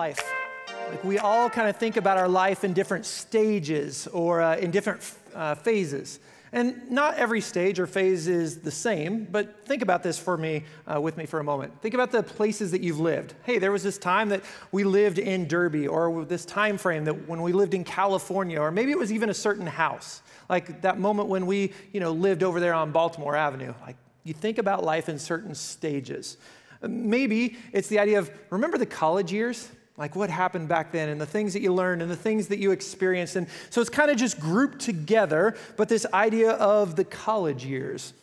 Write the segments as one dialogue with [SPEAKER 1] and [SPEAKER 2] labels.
[SPEAKER 1] life. Like we all kind of think about our life in different stages or uh, in different uh, phases. And not every stage or phase is the same, but think about this for me, uh, with me for a moment. Think about the places that you've lived. Hey, there was this time that we lived in Derby, or this time frame that when we lived in California, or maybe it was even a certain house, like that moment when we, you know, lived over there on Baltimore Avenue. Like you think about life in certain stages. Maybe it's the idea of remember the college years? Like what happened back then and the things that you learned and the things that you experienced. And so it's kind of just grouped together, but this idea of the college years.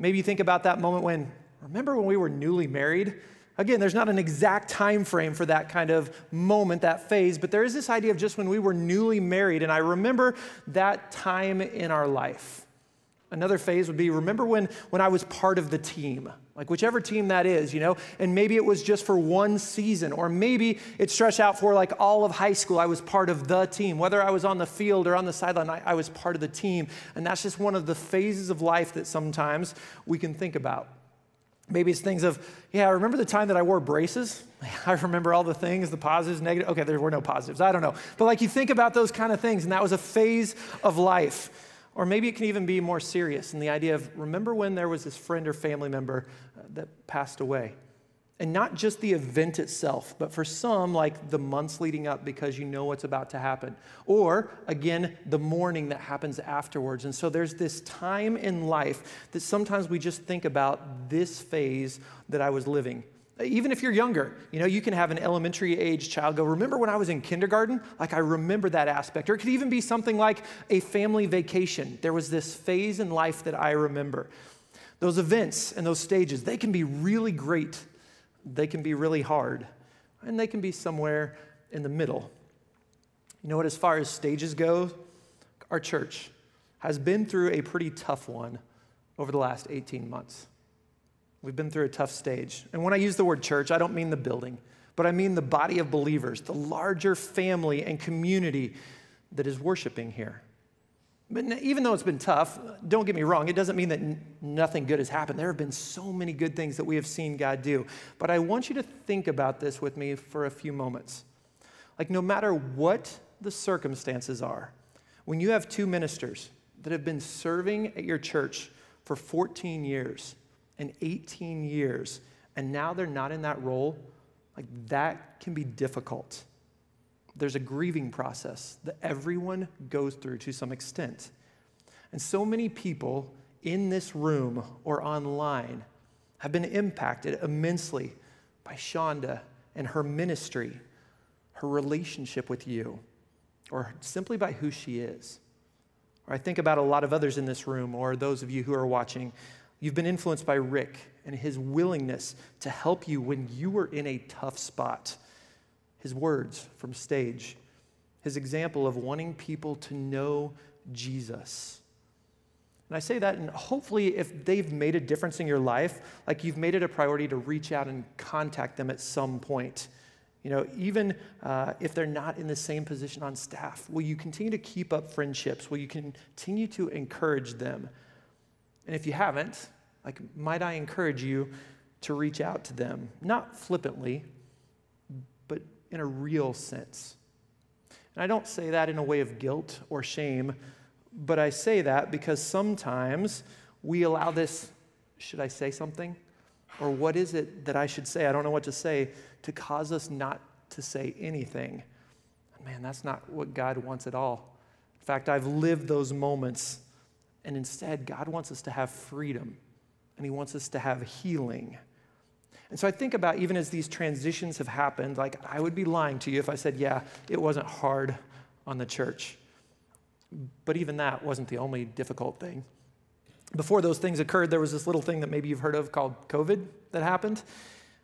[SPEAKER 1] Maybe you think about that moment when, remember when we were newly married? Again, there's not an exact time frame for that kind of moment, that phase, but there is this idea of just when we were newly married. And I remember that time in our life. Another phase would be remember when, when I was part of the team, like whichever team that is, you know, and maybe it was just for one season, or maybe it stretched out for like all of high school. I was part of the team. Whether I was on the field or on the sideline, I, I was part of the team. And that's just one of the phases of life that sometimes we can think about. Maybe it's things of, yeah, I remember the time that I wore braces. I remember all the things, the positives, negative. Okay, there were no positives. I don't know. But like you think about those kind of things, and that was a phase of life. Or maybe it can even be more serious in the idea of remember when there was this friend or family member uh, that passed away? And not just the event itself, but for some, like the months leading up because you know what's about to happen. Or again, the mourning that happens afterwards. And so there's this time in life that sometimes we just think about this phase that I was living. Even if you're younger, you know, you can have an elementary age child go, Remember when I was in kindergarten? Like, I remember that aspect. Or it could even be something like a family vacation. There was this phase in life that I remember. Those events and those stages, they can be really great, they can be really hard, and they can be somewhere in the middle. You know what, as far as stages go, our church has been through a pretty tough one over the last 18 months. We've been through a tough stage. And when I use the word church, I don't mean the building, but I mean the body of believers, the larger family and community that is worshiping here. But even though it's been tough, don't get me wrong, it doesn't mean that nothing good has happened. There have been so many good things that we have seen God do. But I want you to think about this with me for a few moments. Like, no matter what the circumstances are, when you have two ministers that have been serving at your church for 14 years, and 18 years, and now they're not in that role, like that can be difficult. There's a grieving process that everyone goes through to some extent. And so many people in this room or online have been impacted immensely by Shonda and her ministry, her relationship with you, or simply by who she is. Or I think about a lot of others in this room, or those of you who are watching You've been influenced by Rick and his willingness to help you when you were in a tough spot. His words from stage, his example of wanting people to know Jesus. And I say that, and hopefully, if they've made a difference in your life, like you've made it a priority to reach out and contact them at some point. You know, even uh, if they're not in the same position on staff, will you continue to keep up friendships? Will you continue to encourage them? And if you haven't, like, might I encourage you to reach out to them, not flippantly, but in a real sense. And I don't say that in a way of guilt or shame, but I say that because sometimes we allow this should I say something? Or what is it that I should say? I don't know what to say to cause us not to say anything. Man, that's not what God wants at all. In fact, I've lived those moments and instead, God wants us to have freedom and He wants us to have healing. And so I think about even as these transitions have happened, like I would be lying to you if I said, yeah, it wasn't hard on the church. But even that wasn't the only difficult thing. Before those things occurred, there was this little thing that maybe you've heard of called COVID that happened.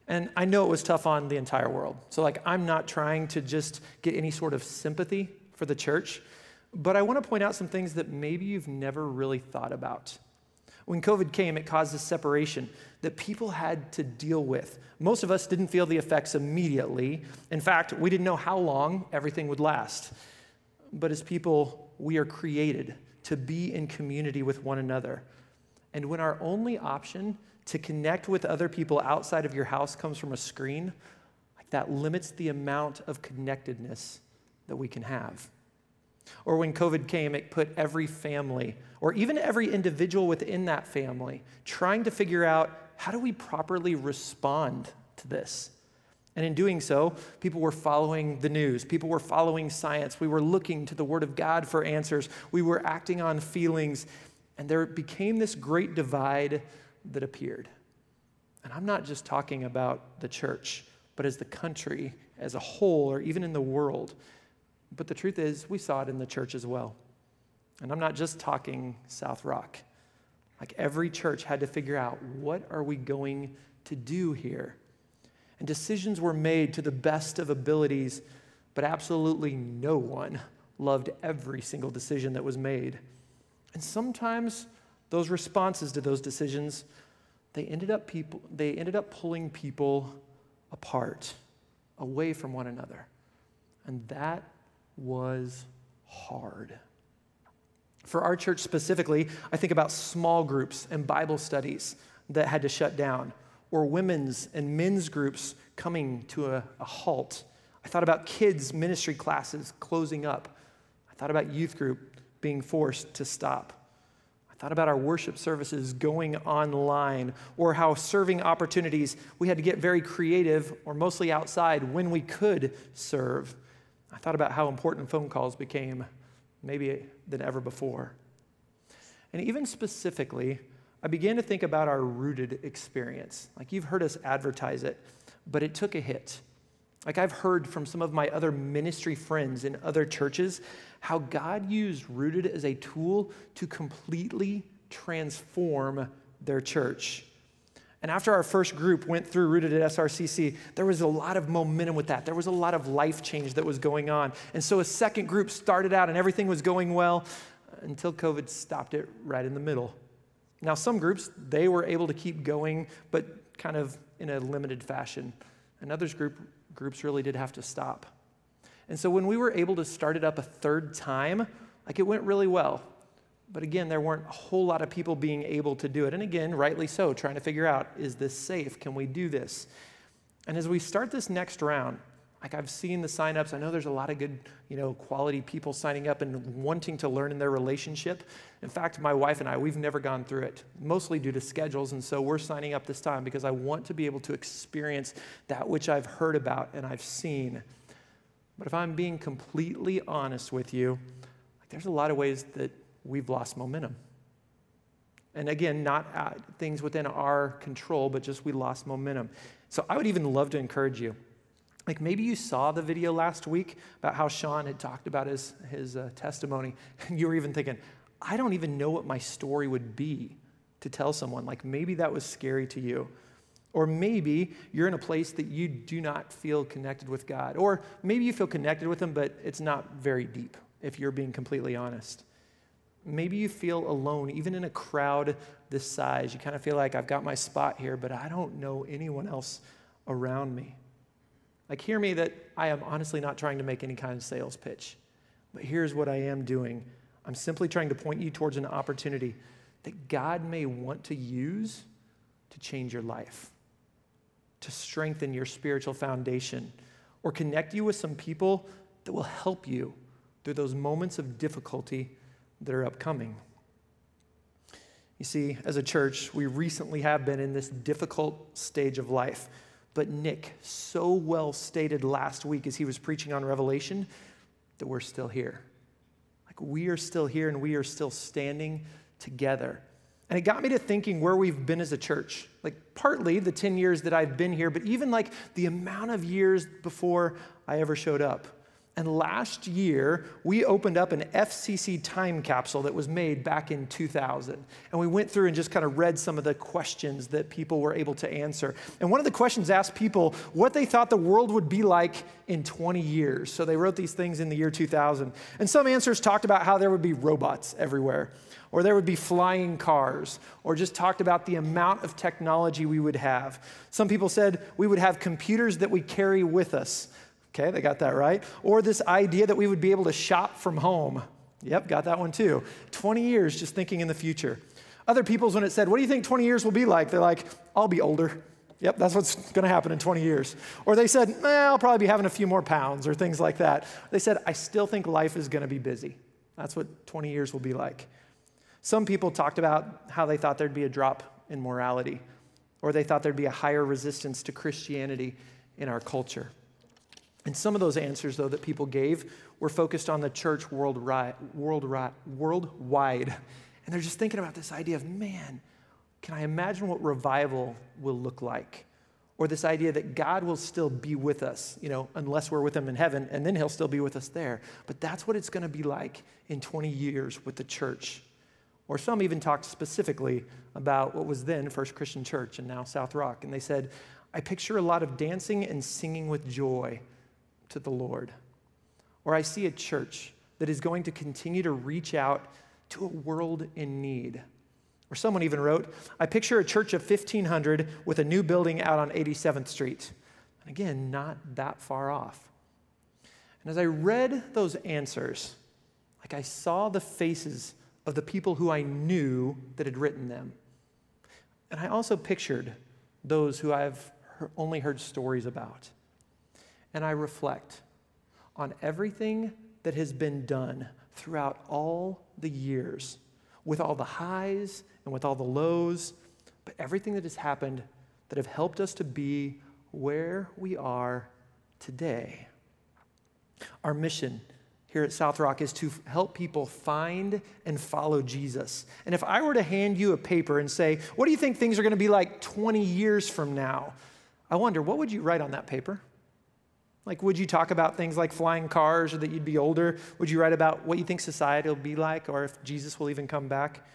[SPEAKER 1] And I know it was tough on the entire world. So, like, I'm not trying to just get any sort of sympathy for the church. But I want to point out some things that maybe you've never really thought about. When COVID came, it caused a separation that people had to deal with. Most of us didn't feel the effects immediately. In fact, we didn't know how long everything would last. But as people, we are created to be in community with one another. And when our only option to connect with other people outside of your house comes from a screen, that limits the amount of connectedness that we can have. Or when COVID came, it put every family, or even every individual within that family, trying to figure out how do we properly respond to this? And in doing so, people were following the news. People were following science. We were looking to the Word of God for answers. We were acting on feelings. And there became this great divide that appeared. And I'm not just talking about the church, but as the country as a whole, or even in the world. But the truth is, we saw it in the church as well. And I'm not just talking South Rock. Like every church had to figure out what are we going to do here? And decisions were made to the best of abilities, but absolutely no one loved every single decision that was made. And sometimes those responses to those decisions, they ended up people they ended up pulling people apart, away from one another. And that was hard. For our church specifically, I think about small groups and Bible studies that had to shut down, or women's and men's groups coming to a, a halt. I thought about kids' ministry classes closing up. I thought about youth group being forced to stop. I thought about our worship services going online, or how serving opportunities, we had to get very creative or mostly outside when we could serve. I thought about how important phone calls became, maybe than ever before. And even specifically, I began to think about our rooted experience. Like you've heard us advertise it, but it took a hit. Like I've heard from some of my other ministry friends in other churches how God used rooted as a tool to completely transform their church. And after our first group went through Rooted at SRCC, there was a lot of momentum with that. There was a lot of life change that was going on. And so a second group started out and everything was going well until COVID stopped it right in the middle. Now, some groups, they were able to keep going, but kind of in a limited fashion. And others group, groups really did have to stop. And so when we were able to start it up a third time, like it went really well. But again, there weren't a whole lot of people being able to do it. And again, rightly so, trying to figure out is this safe? Can we do this? And as we start this next round, like I've seen the signups, I know there's a lot of good, you know, quality people signing up and wanting to learn in their relationship. In fact, my wife and I, we've never gone through it, mostly due to schedules. And so we're signing up this time because I want to be able to experience that which I've heard about and I've seen. But if I'm being completely honest with you, like there's a lot of ways that we've lost momentum. And again, not uh, things within our control, but just we lost momentum. So I would even love to encourage you. Like maybe you saw the video last week about how Sean had talked about his, his uh, testimony, and you were even thinking, I don't even know what my story would be to tell someone. Like maybe that was scary to you. Or maybe you're in a place that you do not feel connected with God. Or maybe you feel connected with Him, but it's not very deep, if you're being completely honest. Maybe you feel alone, even in a crowd this size. You kind of feel like I've got my spot here, but I don't know anyone else around me. Like, hear me that I am honestly not trying to make any kind of sales pitch, but here's what I am doing I'm simply trying to point you towards an opportunity that God may want to use to change your life, to strengthen your spiritual foundation, or connect you with some people that will help you through those moments of difficulty that are upcoming. You see, as a church, we recently have been in this difficult stage of life. But Nick so well stated last week as he was preaching on Revelation that we're still here. Like we are still here and we are still standing together. And it got me to thinking where we've been as a church. Like, partly the 10 years that I've been here, but even like the amount of years before I ever showed up. And last year, we opened up an FCC time capsule that was made back in 2000. And we went through and just kind of read some of the questions that people were able to answer. And one of the questions asked people what they thought the world would be like in 20 years. So they wrote these things in the year 2000. And some answers talked about how there would be robots everywhere, or there would be flying cars, or just talked about the amount of technology we would have. Some people said we would have computers that we carry with us. Okay, they got that right. Or this idea that we would be able to shop from home. Yep, got that one too. 20 years just thinking in the future. Other people's, when it said, What do you think 20 years will be like? They're like, I'll be older. Yep, that's what's going to happen in 20 years. Or they said, eh, I'll probably be having a few more pounds or things like that. They said, I still think life is going to be busy. That's what 20 years will be like. Some people talked about how they thought there'd be a drop in morality, or they thought there'd be a higher resistance to Christianity in our culture. And some of those answers, though, that people gave were focused on the church worldwide. And they're just thinking about this idea of, man, can I imagine what revival will look like? Or this idea that God will still be with us, you know, unless we're with Him in heaven, and then He'll still be with us there. But that's what it's going to be like in 20 years with the church. Or some even talked specifically about what was then First Christian Church and now South Rock. And they said, I picture a lot of dancing and singing with joy to the Lord. Or I see a church that is going to continue to reach out to a world in need. Or someone even wrote, I picture a church of 1,500 with a new building out on 87th Street. And again, not that far off. And as I read those answers, like I saw the faces of the people who I knew that had written them. And I also pictured those who I've only heard stories about. And I reflect on everything that has been done throughout all the years with all the highs and with all the lows, but everything that has happened that have helped us to be where we are today. Our mission here at South Rock is to help people find and follow Jesus. And if I were to hand you a paper and say, What do you think things are going to be like 20 years from now? I wonder, what would you write on that paper? Like, would you talk about things like flying cars or that you'd be older? Would you write about what you think society will be like or if Jesus will even come back?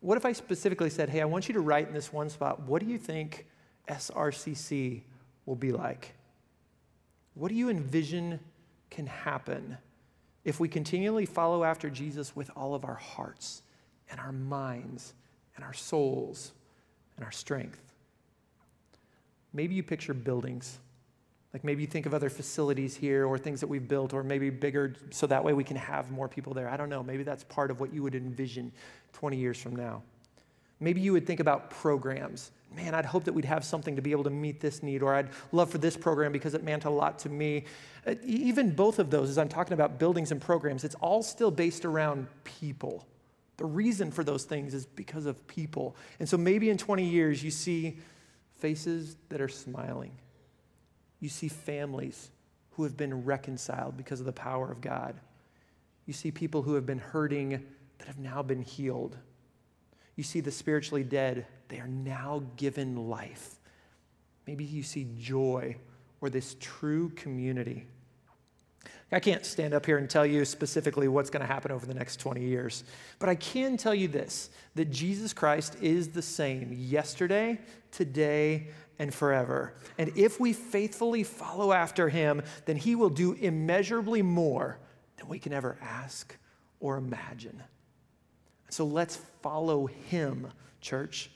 [SPEAKER 1] What if I specifically said, hey, I want you to write in this one spot, what do you think SRCC will be like? What do you envision can happen if we continually follow after Jesus with all of our hearts and our minds and our souls and our strength? Maybe you picture buildings like maybe you think of other facilities here or things that we've built or maybe bigger so that way we can have more people there. I don't know. Maybe that's part of what you would envision 20 years from now. Maybe you would think about programs. Man, I'd hope that we'd have something to be able to meet this need, or I'd love for this program because it meant a lot to me. Uh, even both of those, as I'm talking about buildings and programs, it's all still based around people. The reason for those things is because of people. And so maybe in 20 years, you see faces that are smiling you see families who have been reconciled because of the power of God. You see people who have been hurting that have now been healed. You see the spiritually dead, they are now given life. Maybe you see joy or this true community. I can't stand up here and tell you specifically what's going to happen over the next 20 years, but I can tell you this that Jesus Christ is the same yesterday, today, and forever. And if we faithfully follow after him, then he will do immeasurably more than we can ever ask or imagine. So let's follow him, church.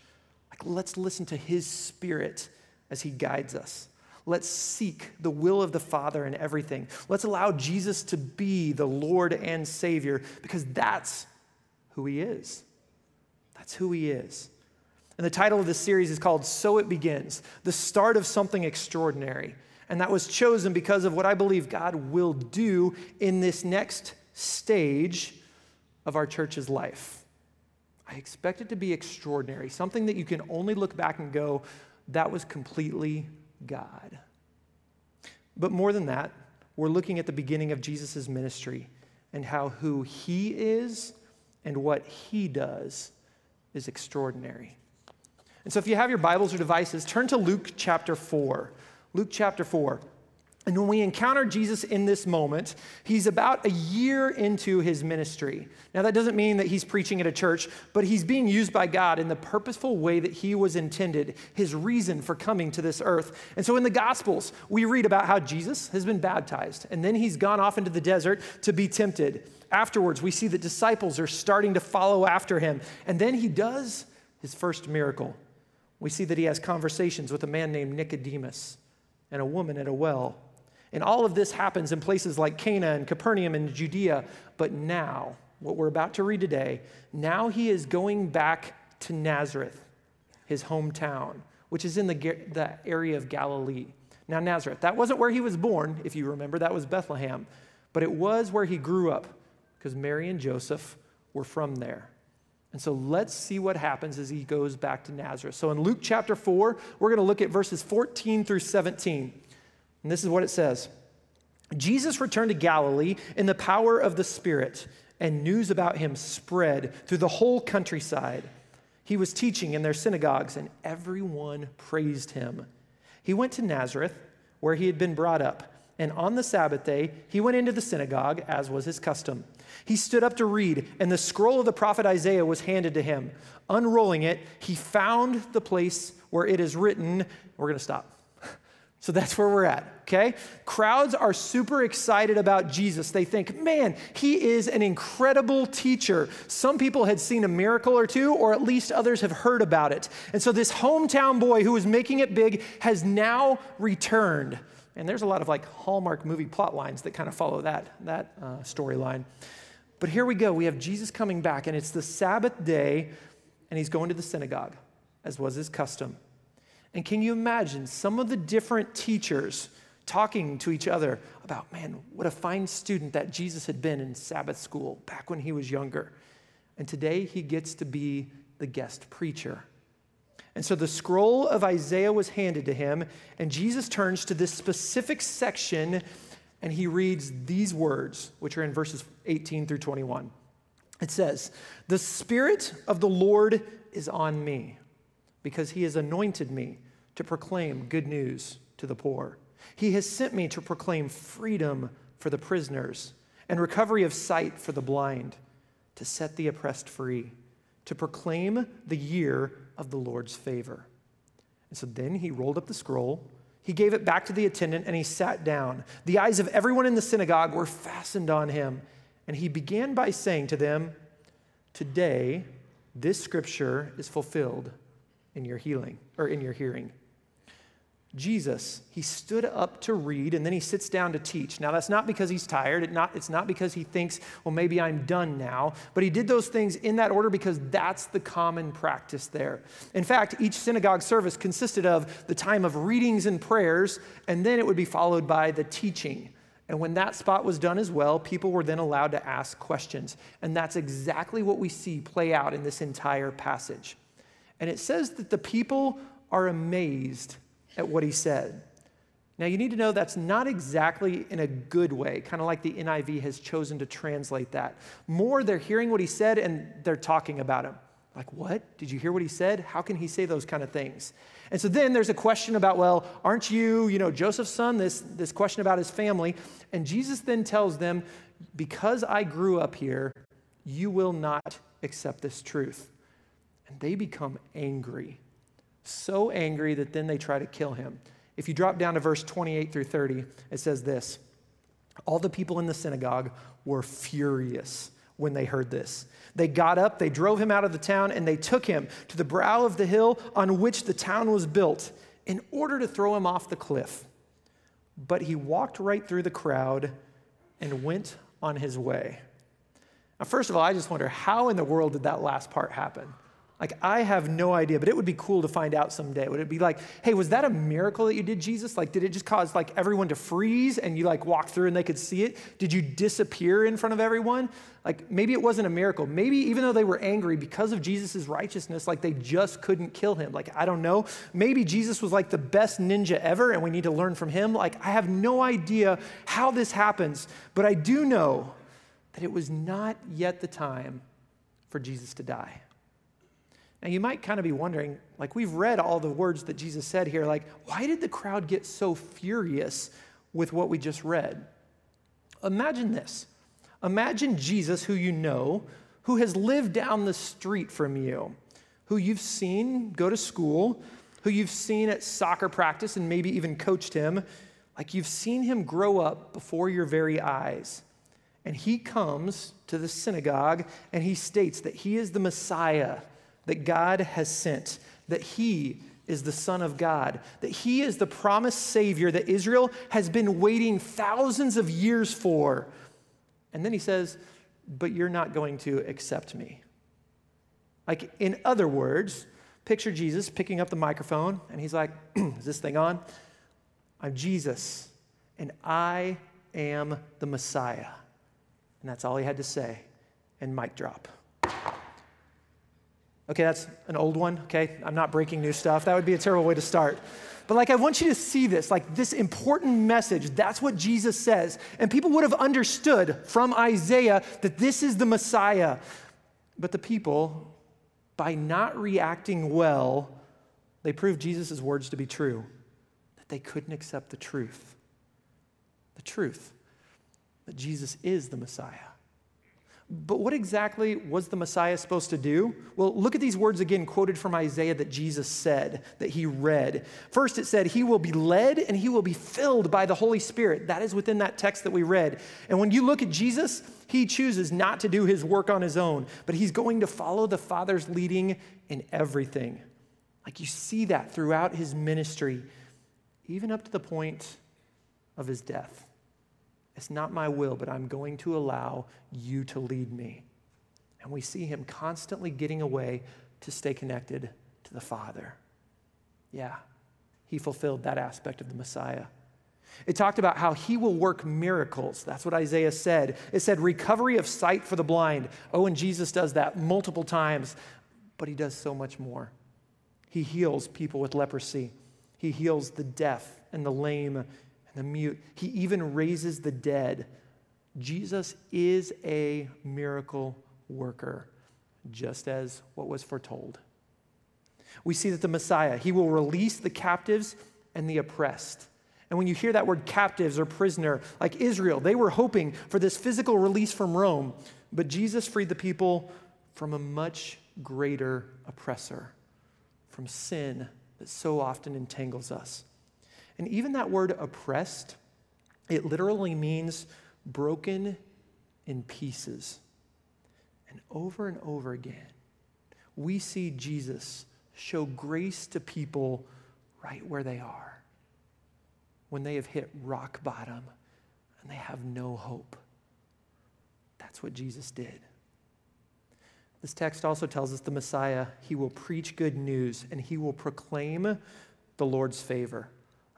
[SPEAKER 1] Like let's listen to his spirit as he guides us. Let's seek the will of the Father in everything. Let's allow Jesus to be the Lord and Savior because that's who he is. That's who he is. And the title of this series is called So It Begins, the start of something extraordinary. And that was chosen because of what I believe God will do in this next stage of our church's life. I expect it to be extraordinary, something that you can only look back and go, that was completely God. But more than that, we're looking at the beginning of Jesus' ministry and how who he is and what he does is extraordinary. And so if you have your Bibles or devices, turn to Luke chapter 4. Luke chapter 4. And when we encounter Jesus in this moment, he's about a year into his ministry. Now, that doesn't mean that he's preaching at a church, but he's being used by God in the purposeful way that he was intended, his reason for coming to this earth. And so in the Gospels, we read about how Jesus has been baptized, and then he's gone off into the desert to be tempted. Afterwards, we see that disciples are starting to follow after him, and then he does his first miracle we see that he has conversations with a man named Nicodemus and a woman at a well. And all of this happens in places like Cana and Capernaum and Judea. But now, what we're about to read today, now he is going back to Nazareth, his hometown, which is in the, the area of Galilee. Now, Nazareth, that wasn't where he was born, if you remember, that was Bethlehem, but it was where he grew up because Mary and Joseph were from there. And so let's see what happens as he goes back to Nazareth. So in Luke chapter 4, we're going to look at verses 14 through 17. And this is what it says Jesus returned to Galilee in the power of the Spirit, and news about him spread through the whole countryside. He was teaching in their synagogues, and everyone praised him. He went to Nazareth, where he had been brought up, and on the Sabbath day, he went into the synagogue, as was his custom. He stood up to read, and the scroll of the prophet Isaiah was handed to him. Unrolling it, he found the place where it is written. We're going to stop. So that's where we're at, okay? Crowds are super excited about Jesus. They think, man, he is an incredible teacher. Some people had seen a miracle or two, or at least others have heard about it. And so this hometown boy who was making it big has now returned. And there's a lot of like Hallmark movie plot lines that kind of follow that, that uh, storyline. But here we go. We have Jesus coming back, and it's the Sabbath day, and he's going to the synagogue, as was his custom. And can you imagine some of the different teachers talking to each other about, man, what a fine student that Jesus had been in Sabbath school back when he was younger. And today he gets to be the guest preacher. And so the scroll of Isaiah was handed to him, and Jesus turns to this specific section and he reads these words, which are in verses 18 through 21. It says, The Spirit of the Lord is on me, because he has anointed me to proclaim good news to the poor. He has sent me to proclaim freedom for the prisoners and recovery of sight for the blind, to set the oppressed free, to proclaim the year of the Lord's favor. And so then he rolled up the scroll he gave it back to the attendant and he sat down. The eyes of everyone in the synagogue were fastened on him. And he began by saying to them, Today, this scripture is fulfilled in your healing or in your hearing. Jesus, he stood up to read and then he sits down to teach. Now, that's not because he's tired. It not, it's not because he thinks, well, maybe I'm done now. But he did those things in that order because that's the common practice there. In fact, each synagogue service consisted of the time of readings and prayers, and then it would be followed by the teaching. And when that spot was done as well, people were then allowed to ask questions. And that's exactly what we see play out in this entire passage. And it says that the people are amazed at what he said. Now, you need to know that's not exactly in a good way, kind of like the NIV has chosen to translate that. More, they're hearing what he said and they're talking about him. Like, what? Did you hear what he said? How can he say those kind of things? And so then there's a question about, well, aren't you, you know, Joseph's son? This, this question about his family. And Jesus then tells them, because I grew up here, you will not accept this truth. And they become angry so angry that then they try to kill him. If you drop down to verse 28 through 30, it says this All the people in the synagogue were furious when they heard this. They got up, they drove him out of the town, and they took him to the brow of the hill on which the town was built in order to throw him off the cliff. But he walked right through the crowd and went on his way. Now, first of all, I just wonder how in the world did that last part happen? Like, I have no idea, but it would be cool to find out someday. Would it be like, hey, was that a miracle that you did, Jesus? Like, did it just cause like everyone to freeze and you like walk through and they could see it? Did you disappear in front of everyone? Like, maybe it wasn't a miracle. Maybe even though they were angry because of Jesus' righteousness, like they just couldn't kill him. Like, I don't know. Maybe Jesus was like the best ninja ever and we need to learn from him. Like, I have no idea how this happens, but I do know that it was not yet the time for Jesus to die. Now, you might kind of be wondering, like, we've read all the words that Jesus said here, like, why did the crowd get so furious with what we just read? Imagine this. Imagine Jesus, who you know, who has lived down the street from you, who you've seen go to school, who you've seen at soccer practice and maybe even coached him. Like you've seen him grow up before your very eyes. And he comes to the synagogue and he states that he is the Messiah that God has sent, that He is the Son of God, that He is the promised Savior that Israel has been waiting thousands of years for. And then He says, But you're not going to accept me. Like, in other words, Picture Jesus picking up the microphone, and he's like, Is this thing on? I'm Jesus, and I am the Messiah. And that's all he had to say. And mic drop. Okay, that's an old one, okay? I'm not breaking new stuff. That would be a terrible way to start. But like, I want you to see this, like this important message. That's what Jesus says. And people would have understood from Isaiah that this is the Messiah. But the people, by not reacting well, they proved Jesus' words to be true, that they couldn't accept the truth. The truth that Jesus is the Messiah. But what exactly was the Messiah supposed to do? Well, look at these words again quoted from Isaiah that Jesus said, that he read. First, it said, He will be led and he will be filled by the Holy Spirit. That is within that text that we read. And when you look at Jesus, he chooses not to do his work on his own, but he's going to follow the Father's leading in everything. Like you see that throughout his ministry, even up to the point of his death. It's not my will, but I'm going to allow you to lead me. And we see him constantly getting away to stay connected to the Father. Yeah, he fulfilled that aspect of the Messiah. It talked about how he will work miracles. That's what Isaiah said. It said recovery of sight for the blind. Oh, and Jesus does that multiple times, but he does so much more. He heals people with leprosy, he heals the deaf and the lame the mute. He even raises the dead. Jesus is a miracle worker, just as what was foretold. We see that the Messiah, he will release the captives and the oppressed. And when you hear that word captives or prisoner, like Israel, they were hoping for this physical release from Rome, but Jesus freed the people from a much greater oppressor, from sin that so often entangles us. And even that word oppressed, it literally means broken in pieces. And over and over again, we see Jesus show grace to people right where they are when they have hit rock bottom and they have no hope. That's what Jesus did. This text also tells us the Messiah, he will preach good news and he will proclaim the Lord's favor.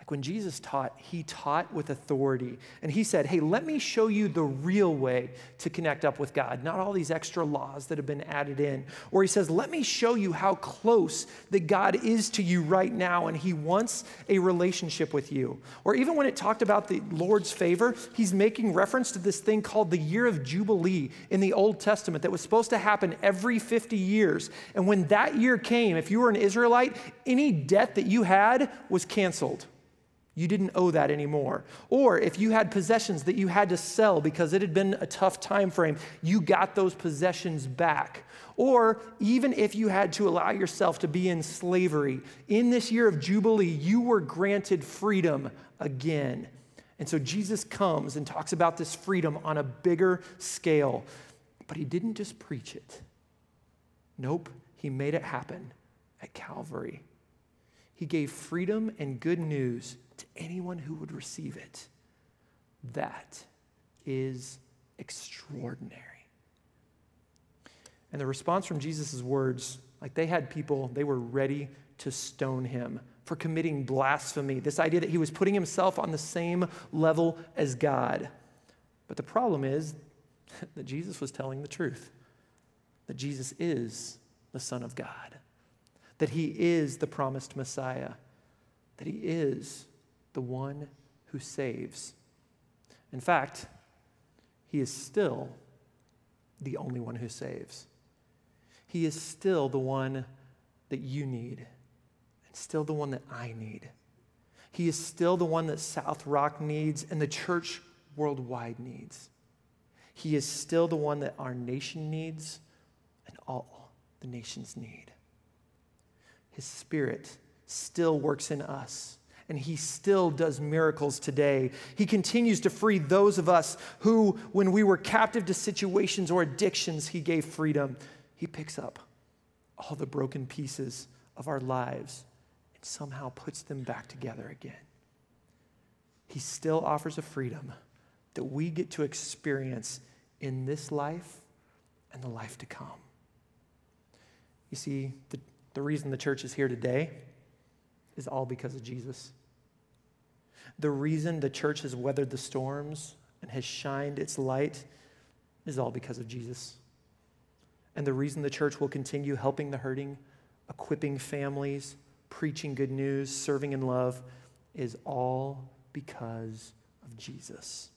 [SPEAKER 1] Like when Jesus taught, he taught with authority. And he said, Hey, let me show you the real way to connect up with God, not all these extra laws that have been added in. Or he says, Let me show you how close that God is to you right now, and he wants a relationship with you. Or even when it talked about the Lord's favor, he's making reference to this thing called the year of Jubilee in the Old Testament that was supposed to happen every 50 years. And when that year came, if you were an Israelite, any debt that you had was canceled. You didn't owe that anymore. Or if you had possessions that you had to sell because it had been a tough time frame, you got those possessions back. Or even if you had to allow yourself to be in slavery, in this year of Jubilee, you were granted freedom again. And so Jesus comes and talks about this freedom on a bigger scale. But he didn't just preach it. Nope, he made it happen at Calvary. He gave freedom and good news to anyone who would receive it. That is extraordinary. And the response from Jesus' words, like they had people, they were ready to stone him for committing blasphemy, this idea that he was putting himself on the same level as God. But the problem is that Jesus was telling the truth, that Jesus is the Son of God, that he is the promised Messiah, that he is the one who saves. In fact, he is still the only one who saves. He is still the one that you need, and still the one that I need. He is still the one that South Rock needs and the church worldwide needs. He is still the one that our nation needs and all the nations need. His Spirit still works in us and he still does miracles today. He continues to free those of us who, when we were captive to situations or addictions, he gave freedom. He picks up all the broken pieces of our lives and somehow puts them back together again. He still offers a freedom that we get to experience in this life and the life to come. You see, the, the reason the church is here today is all because of Jesus. The reason the church has weathered the storms and has shined its light is all because of Jesus. And the reason the church will continue helping the hurting, equipping families, preaching good news, serving in love is all because of Jesus.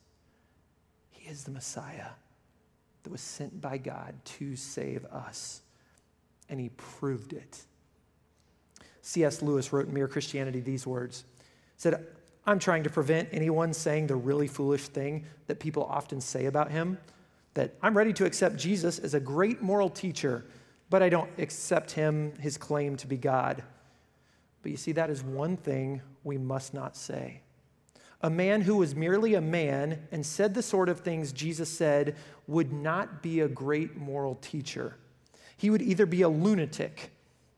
[SPEAKER 1] He is the Messiah that was sent by God to save us, and he proved it. C.S. Lewis wrote in Mere Christianity these words said, I'm trying to prevent anyone saying the really foolish thing that people often say about him that I'm ready to accept Jesus as a great moral teacher, but I don't accept him, his claim to be God. But you see, that is one thing we must not say. A man who was merely a man and said the sort of things Jesus said would not be a great moral teacher. He would either be a lunatic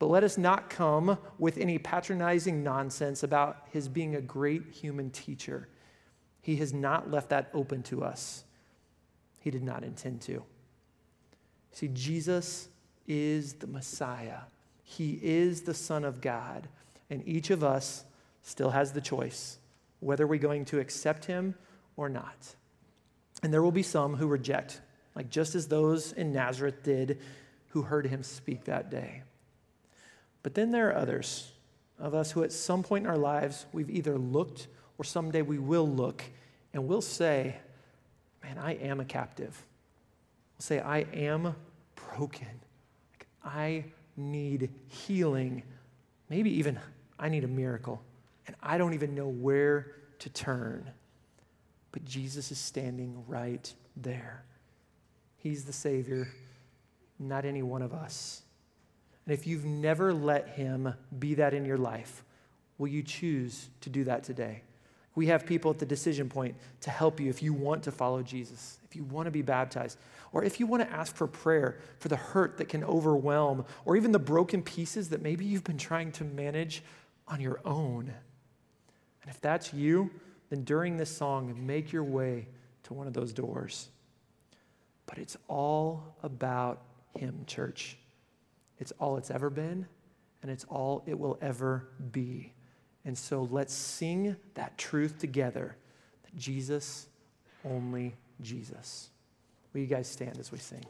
[SPEAKER 1] But let us not come with any patronizing nonsense about his being a great human teacher. He has not left that open to us. He did not intend to. See, Jesus is the Messiah, He is the Son of God, and each of us still has the choice whether we're going to accept Him or not. And there will be some who reject, like just as those in Nazareth did who heard Him speak that day. But then there are others of us who, at some point in our lives, we've either looked or someday we will look and we'll say, Man, I am a captive We'll say, I am broken. Like, I need healing. Maybe even I need a miracle. And I don't even know where to turn. But Jesus is standing right there. He's the Savior, not any one of us. And if you've never let Him be that in your life, will you choose to do that today? We have people at the decision point to help you if you want to follow Jesus, if you want to be baptized, or if you want to ask for prayer for the hurt that can overwhelm, or even the broken pieces that maybe you've been trying to manage on your own. And if that's you, then during this song, make your way to one of those doors. But it's all about Him, church. It's all it's ever been, and it's all it will ever be. And so let's sing that truth together that Jesus, only Jesus. Will you guys stand as we sing?